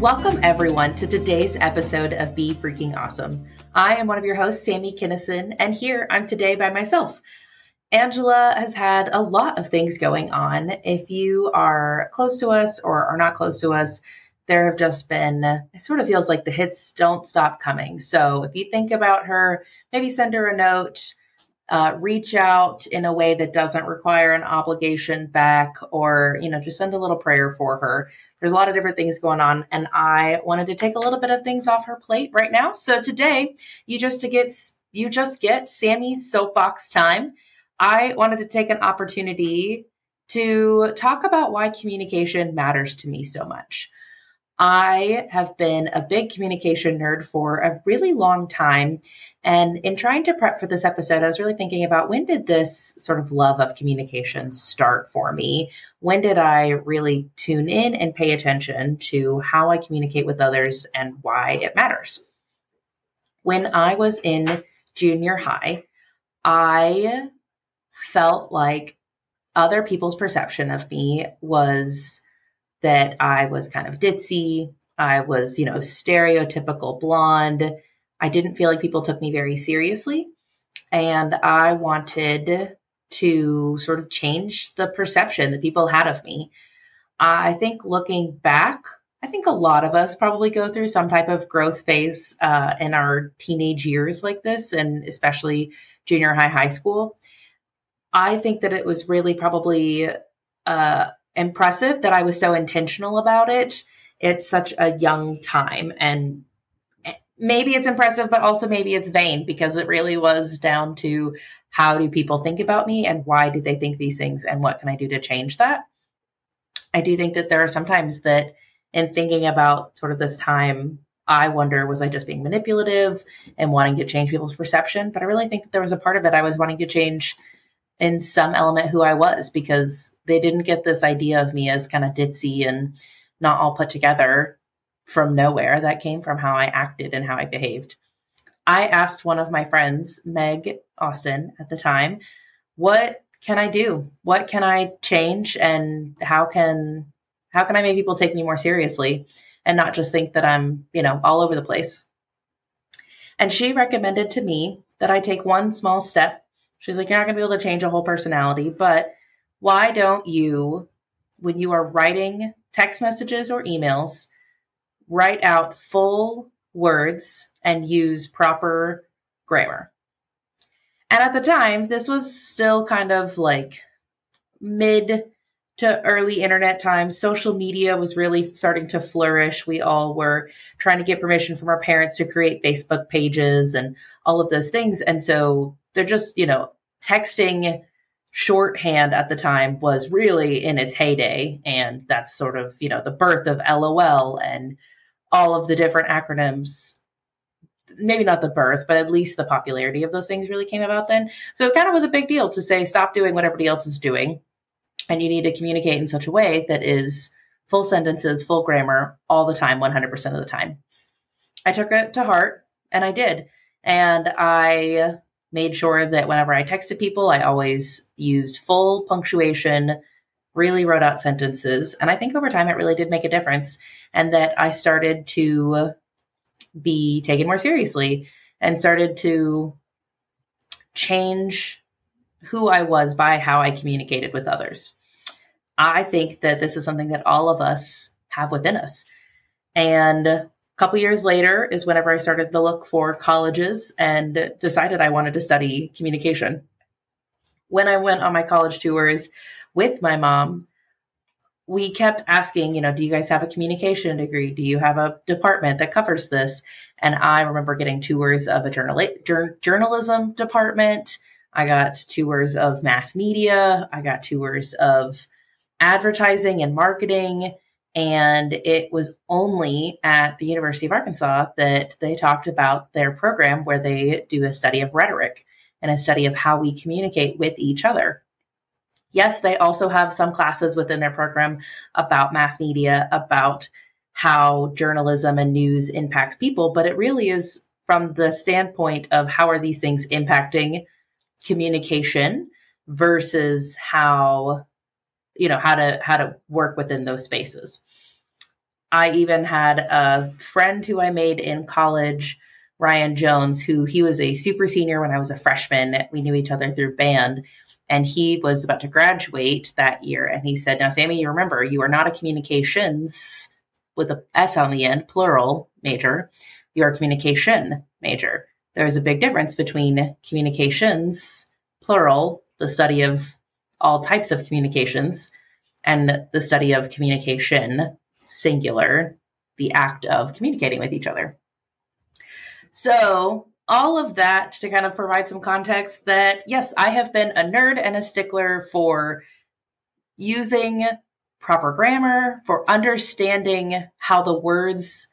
Welcome, everyone, to today's episode of Be Freaking Awesome. I am one of your hosts, Sami Kinnison, and here I'm today by myself. Angela has had a lot of things going on. If you are close to us or are not close to us, there have just been, it sort of feels like the hits don't stop coming. So if you think about her, maybe send her a note, uh, reach out in a way that doesn't require an obligation back, or, you know, just send a little prayer for her. There's a lot of different things going on, and I wanted to take a little bit of things off her plate right now. So today, you just to get, you just get Sami's soapbox time I wanted to take an opportunity to talk about why communication matters to me so much. I have been a big communication nerd for a really long time. And in trying to prep for this episode, I was really thinking about when did this sort of love of communication start for me? When did I really tune in and pay attention to how I communicate with others and why it matters? When I was in junior high, I felt like other people's perception of me was that I was kind of ditzy. I was, you know, stereotypical blonde. I didn't feel like people took me very seriously. And I wanted to sort of change the perception that people had of me. I think looking back, I think a lot of us probably go through some type of growth phase uh, in our teenage years like this, and especially junior high, high school. I think that it was really probably uh, impressive that I was so intentional about it. It's such a young time, and maybe it's impressive, but also maybe it's vain because it really was down to how do people think about me and why do they think these things and what can I do to change that. I do think that there are sometimes that in thinking about sort of this time I wonder, was I just being manipulative and wanting to change people's perception? But I really think that there was a part of it I was wanting to change in some element who I was because they didn't get this idea of me as kind of ditzy and not all put together from nowhere. That came from how I acted and how I behaved. I asked one of my friends, Meg Austin, at the time, what can I do? What can I change and how can how can I make people take me more seriously and not just think that I'm, you know, all over the place? And she recommended to me that I take one small step She's like, you're not going to be able to change a whole personality, but why don't you, when you are writing text messages or emails, write out full words and use proper grammar? And at the time, this was still kind of like mid to early internet times. Social media was really starting to flourish. We all were trying to get permission from our parents to create Facebook pages and all of those things. And so they're just, you know, texting shorthand at the time was really in its heyday. And that's sort of, you know, the birth of LOL and all of the different acronyms. Maybe not the birth, but at least the popularity of those things really came about then. So it kind of was a big deal to say, stop doing what everybody else is doing. And you need to communicate in such a way that is full sentences, full grammar all the time, 100% of the time. I took it to heart and I did. And I made sure that whenever I texted people, I always used full punctuation, really wrote out sentences. And I think over time it really did make a difference. And that I started to be taken more seriously and started to change who I was by how I communicated with others. I think that this is something that all of us have within us. And couple years later is whenever I started to look for colleges and decided I wanted to study communication. When I went on my college tours with my mom, we kept asking, you know, do you guys have a communication degree? Do you have a department that covers this? And I remember getting tours of a journal- journalism department. I got tours of mass media. I got tours of advertising and marketing. And it was only at the University of Arkansas that they talked about their program where they do a study of rhetoric and a study of how we communicate with each other. Yes, they also have some classes within their program about mass media, about how journalism and news impacts people, but it really is from the standpoint of how are these things impacting communication versus how you know how to how to work within those spaces I even had a friend who I made in college, Ryan Jones, who he was a super senior when I was a freshman. We knew each other through band. And he was about to graduate that year. And he said, Now, Sami, you remember, you are not a communications with a S on the end, plural major. You are a communication major. There is a big difference between communications, plural, the study of all types of communications, and the study of communication, singular, the act of communicating with each other. So, all of that to kind of provide some context that yes, I have been a nerd and a stickler for using proper grammar, for understanding how the words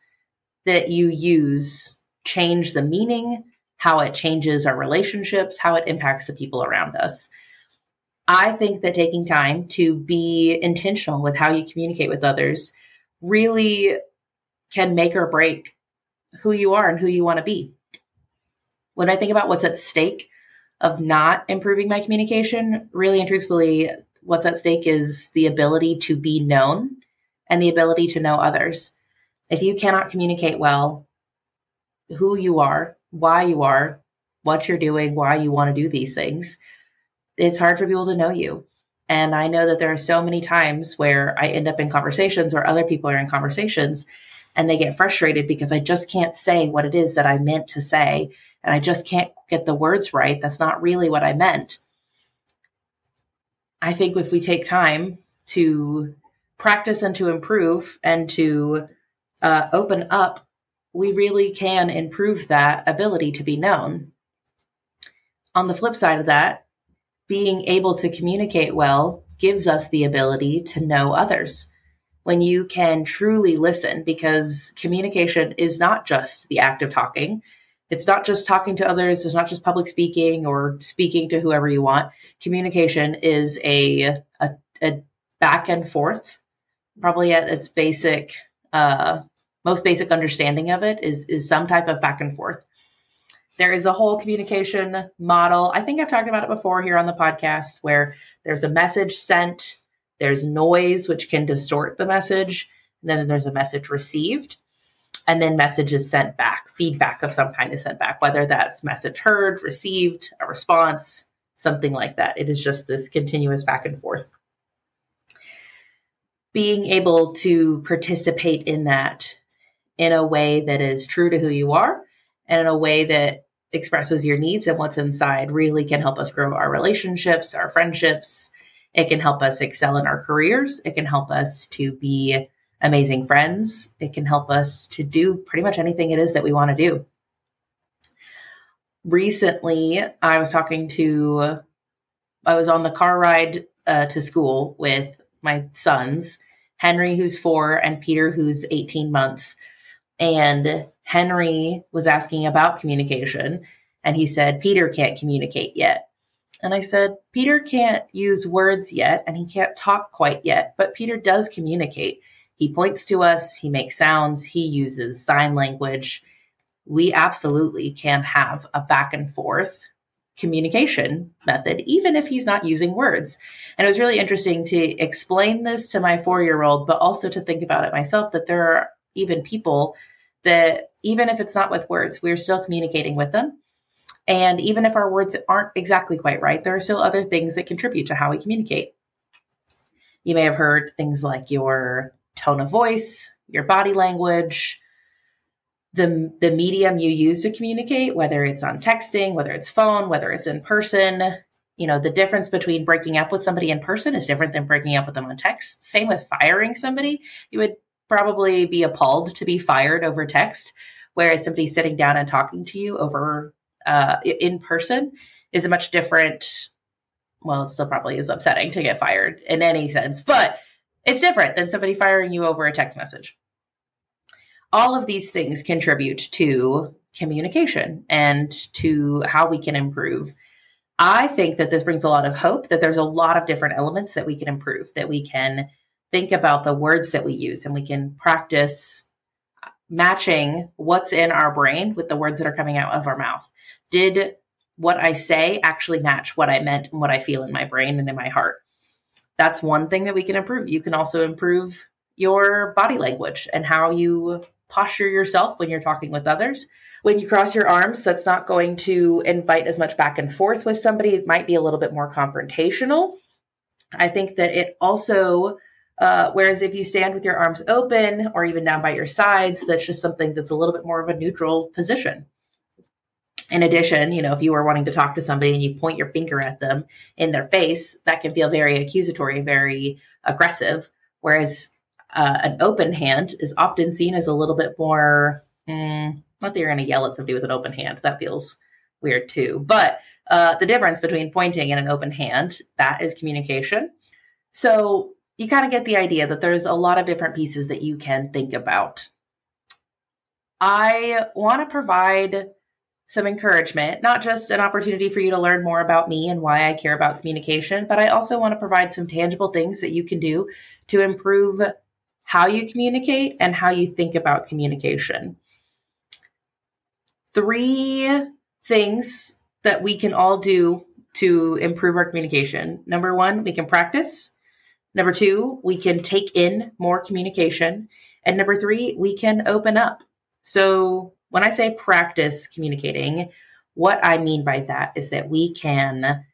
that you use change the meaning, how it changes our relationships, how it impacts the people around us. I think that taking time to be intentional with how you communicate with others really can make or break who you are and who you want to be. When I think about what's at stake of not improving my communication, really and truthfully, what's at stake is the ability to be known and the ability to know others. If you cannot communicate well who you are, why you are, what you're doing, why you want to do these things, it's hard for people to know you. And I know that there are so many times where I end up in conversations or other people are in conversations and they get frustrated because I just can't say what it is that I meant to say. And I just can't get the words right. That's not really what I meant. I think if we take time to practice and to improve and to uh, open up, we really can improve that ability to be known. On the flip side of that, being able to communicate well gives us the ability to know others. When you can truly listen, because communication is not just the act of talking, it's not just talking to others, it's not just public speaking or speaking to whoever you want. Communication is a, a, a back and forth, probably at its basic, uh, most basic understanding of it is, is some type of back and forth. There is a whole communication model. I think I've talked about it before here on the podcast where there's a message sent, there's noise, which can distort the message, and then there's a message received, and then messages sent back, feedback of some kind is sent back, whether that's message heard, received, a response, something like that. It is just this continuous back and forth. Being able to participate in that in a way that is true to who you are and in a way that expresses your needs and what's inside really can help us grow our relationships, our friendships. It can help us excel in our careers. It can help us to be amazing friends. It can help us to do pretty much anything it is that we want to do. Recently, I was talking to, I was on the car ride uh, to school with my sons, Henry, who's four, and Peter, who's 18 months. And Henry was asking about communication, and he said, Peter can't communicate yet. And I said, Peter can't use words yet, and he can't talk quite yet, but Peter does communicate. He points to us, he makes sounds, he uses sign language. We absolutely can have a back and forth communication method, even if he's not using words. And it was really interesting to explain this to my four year old, but also to think about it myself that there are even people that even if it's not with words, we're still communicating with them. And even if our words aren't exactly quite right, there are still other things that contribute to how we communicate. You may have heard things like your tone of voice, your body language, the, the medium you use to communicate, whether it's on texting, whether it's phone, whether it's in person. You know, the difference between breaking up with somebody in person is different than breaking up with them on text. Same with firing somebody. You would probably be appalled to be fired over text, whereas somebody sitting down and talking to you over uh, in person is a much different. Well, it still probably is upsetting to get fired in any sense, but it's different than somebody firing you over a text message. All of these things contribute to communication and to how we can improve. I think that this brings a lot of hope that there's a lot of different elements that we can improve, that we can think about the words that we use and we can practice matching what's in our brain with the words that are coming out of our mouth. Did what I say actually match what I meant and what I feel in my brain and in my heart? That's one thing that we can improve. You can also improve your body language and how you posture yourself when you're talking with others. When you cross your arms, that's not going to invite as much back and forth with somebody. It might be a little bit more confrontational. I think that it also, uh, whereas if you stand with your arms open or even down by your sides, that's just something that's a little bit more of a neutral position. In addition, you know, if you are wanting to talk to somebody and you point your finger at them in their face, that can feel very accusatory, very aggressive. Whereas uh, an open hand is often seen as a little bit more, mm, not that you're going to yell at somebody with an open hand. That feels weird too. But uh, the difference between pointing and an open hand, that is communication. So you kind of get the idea that there's a lot of different pieces that you can think about. I want to provide some encouragement, not just an opportunity for you to learn more about me and why I care about communication, but I also want to provide some tangible things that you can do to improve how you communicate and how you think about communication. Three things that we can all do to improve our communication. Number one, we can practice. Number two, we can take in more communication. And number three, we can open up. So, when I say practice communicating, what I mean by that is that we can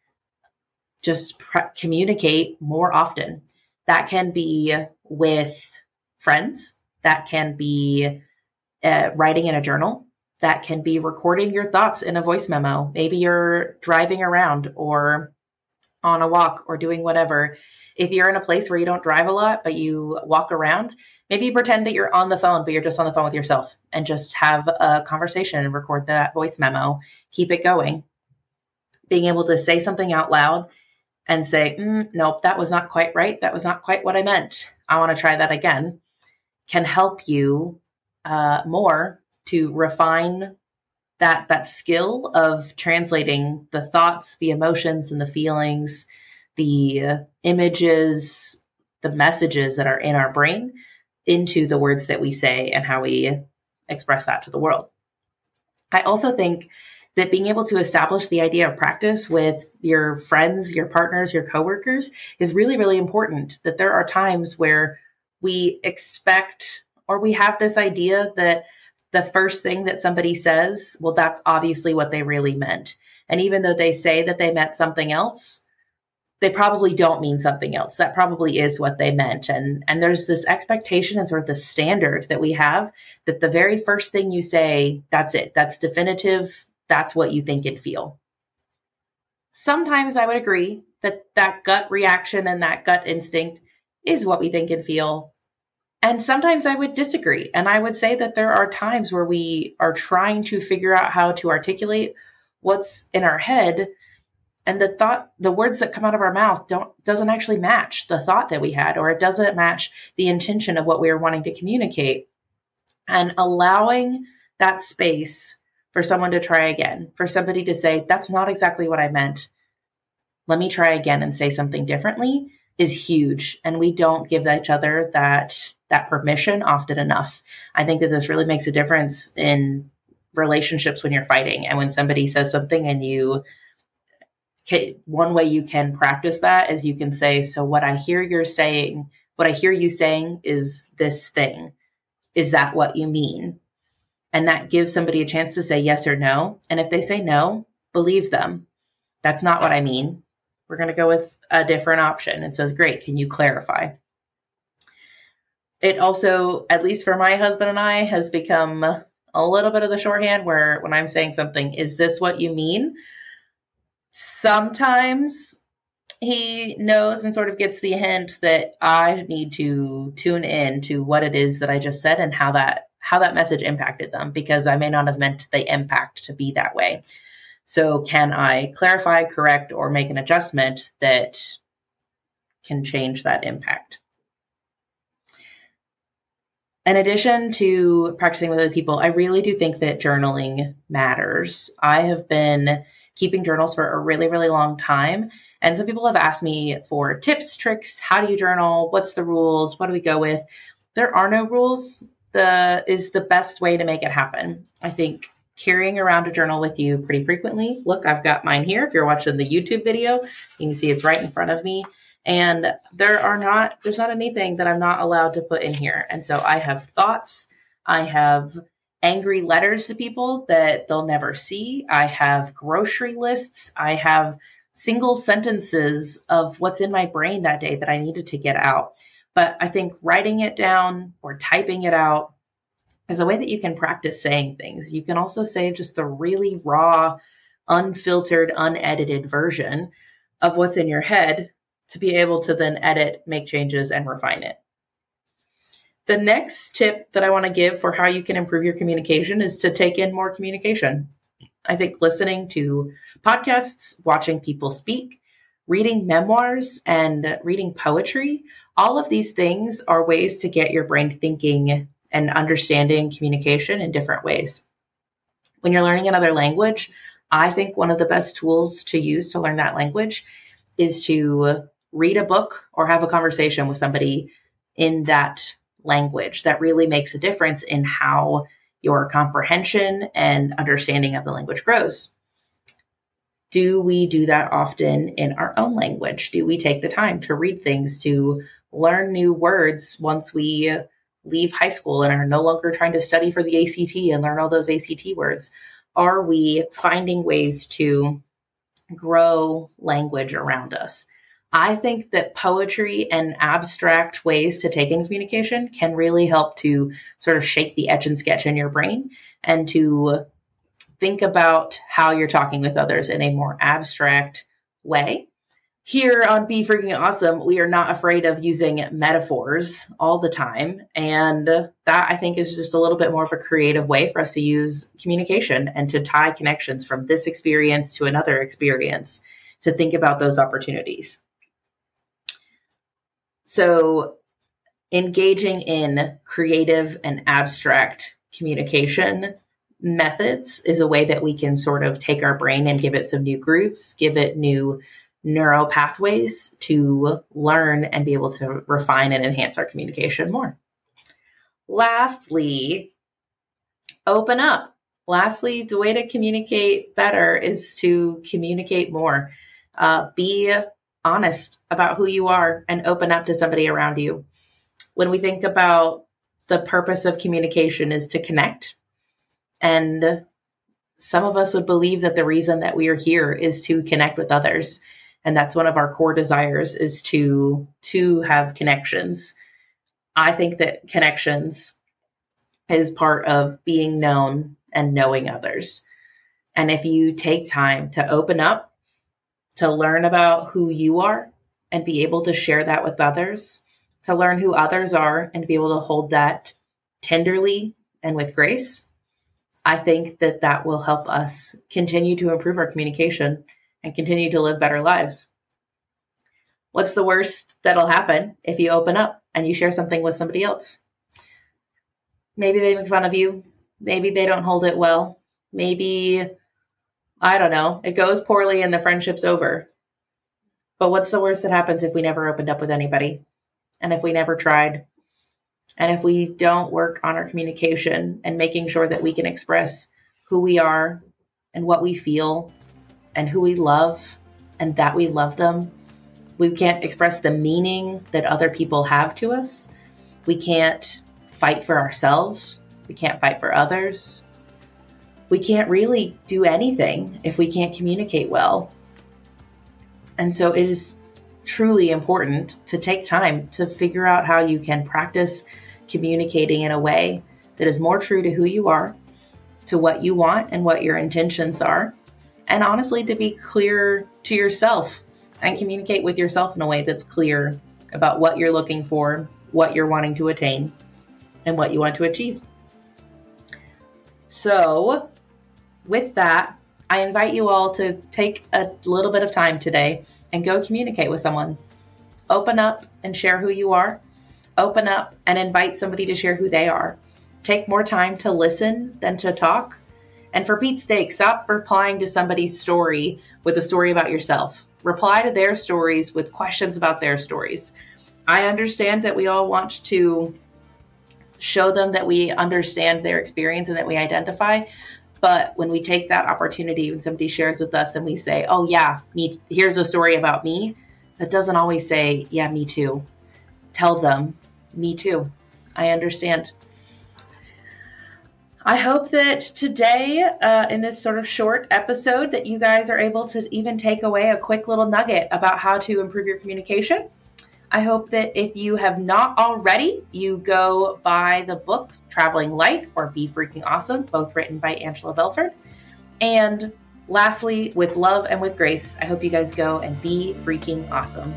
just pr- communicate more often. That can be with friends, that can be uh, writing in a journal, that can be recording your thoughts in a voice memo. Maybe you're driving around or on a walk or doing whatever. If you're in a place where you don't drive a lot, but you walk around, maybe pretend that you're on the phone, but you're just on the phone with yourself and just have a conversation and record that voice memo. Keep it going. Being able to say something out loud and say, mm, nope, that was not quite right. That was not quite what I meant. I want to try that again can help you uh, more to refine that that skill of translating the thoughts, the emotions, and the feelings, the images, the messages that are in our brain into the words that we say and how we express that to the world. I also think that being able to establish the idea of practice with your friends, your partners, your coworkers is really, really important. That there are times where we expect or we have this idea that the first thing that somebody says, well, that's obviously what they really meant. And even though they say that they meant something else, they probably don't mean something else. That probably is what they meant. And and there's this expectation and sort of the standard that we have that the very first thing you say, that's it. That's definitive. That's what you think and feel. Sometimes I would agree that that gut reaction and that gut instinct is what we think and feel. And sometimes I would disagree. And I would say that there are times where we are trying to figure out how to articulate what's in our head and the thought the words that come out of our mouth don't doesn't actually match the thought that we had or it doesn't match the intention of what we were wanting to communicate. And allowing that space for someone to try again for somebody to say that's not exactly what i meant. Let me try again and say something differently is huge. And we don't give each other that that permission often enough. I think that this really makes a difference in relationships when you're fighting and when somebody says something and you one way you can practice that is you can say so what i hear you're saying what i hear you saying is this thing. Is that what you mean? And that gives somebody a chance to say yes or no. And if they say no believe them. That's not what i mean. We're going to go with a different option. It says, Great, can you clarify? It also, at least for my husband and I, has become a little bit of the shorthand where when I'm saying something, is this what you mean? Sometimes he knows and sort of gets the hint that I need to tune in to what it is that I just said and how that how that message impacted them because I may not have meant the impact to be that way. So, can I clarify, correct, or make an adjustment that can change that impact? In addition to practicing with other people, I really do think that journaling matters. I have been keeping journals for a really, really long time. And some people have asked me for tips, tricks. How do you journal? What's the rules? What do we go with? There are no rules. The is the best way to make it happen. I think carrying around a journal with you pretty frequently. Look, I've got mine here. If you're watching the YouTube video, you can see it's right in front of me. And there are not, there's not anything that I'm not allowed to put in here. And so I have thoughts, I have angry letters to people that they'll never see, I have grocery lists, I have single sentences of what's in my brain that day that I needed to get out. But I think writing it down or typing it out is a way that you can practice saying things. You can also say just the really raw, unfiltered, unedited version of what's in your head to be able to then edit, make changes, and refine it. The next tip that I want to give for how you can improve your communication is to take in more communication. I think listening to podcasts, watching people speak, reading memoirs, and reading poetry, all of these things are ways to get your brain thinking and understanding communication in different ways. When you're learning another language, I think one of the best tools to use to learn that language is to read a book or have a conversation with somebody in that language. That really makes a difference in how your comprehension and understanding of the language grows. Do we do that often in our own language? Do we take the time to read things, to learn new words once we leave high school and are no longer trying to study for the ACT and learn all those ACT words? Are we finding ways to grow language around us? I think that poetry and abstract ways to take in communication can really help to sort of shake the etch and sketch in your brain and to think about how you're talking with others in a more abstract way here on Be Freaking Awesome, we are not afraid of using metaphors all the time. And that I think is just a little bit more of a creative way for us to use communication and to tie connections from this experience to another experience to think about those opportunities. So, engaging in creative and abstract communication methods is a way that we can sort of take our brain and give it some new groups, give it new neural pathways to learn and be able to refine and enhance our communication more. Lastly, open up. Lastly, the way to communicate better is to communicate more. Uh, be honest about who you are and open up to somebody around you. When we think about the purpose of communication is to connect, and some of us would believe that the reason that we are here is to connect with others and that's one of our core desires is to to have connections i think that connections is part of being known and knowing others and if you take time to open up to learn about who you are and be able to share that with others to learn who others are and be able to hold that tenderly and with grace i think that that will help us continue to improve our communication and continue to live better lives. What's the worst that'll happen if you open up and you share something with somebody else? Maybe they make fun of you. Maybe they don't hold it well. Maybe, I don't know, it goes poorly and the friendship's over. But what's the worst that happens if we never opened up with anybody? And if we never tried? And if we don't work on our communication and making sure that we can express who we are and what we feel and who we love and that we love them. We can't express the meaning that other people have to us. We can't fight for ourselves. We can't fight for others. We can't really do anything if we can't communicate well. And so it is truly important to take time to figure out how you can practice communicating in a way that is more true to who you are, to what you want and what your intentions are, and honestly to be clear to yourself and communicate with yourself in a way that's clear about what you're looking for, what you're wanting to attain, and what you want to achieve. So, with that, I invite you all to take a little bit of time today and go communicate with someone. Open up and share who you are. Open up and invite somebody to share who they are. Take more time to listen than to talk and for Pete's sake, stop replying to somebody's story with a story about yourself. Reply to their stories with questions about their stories. I understand that we all want to show them that we understand their experience and that we identify. But when we take that opportunity, when somebody shares with us and we say, oh, yeah, me, here's a story about me, that doesn't always say, Yeah, me too. Tell them, Me too. I understand. I hope that today, uh, in this sort of short episode, that you guys are able to even take away a quick little nugget about how to improve your communication. I hope that if you have not already, you go buy the books Traveling Light or Be Freaking Awesome, both written by Angela Belford. And lastly, with love and with grace, I hope you guys go and be freaking awesome.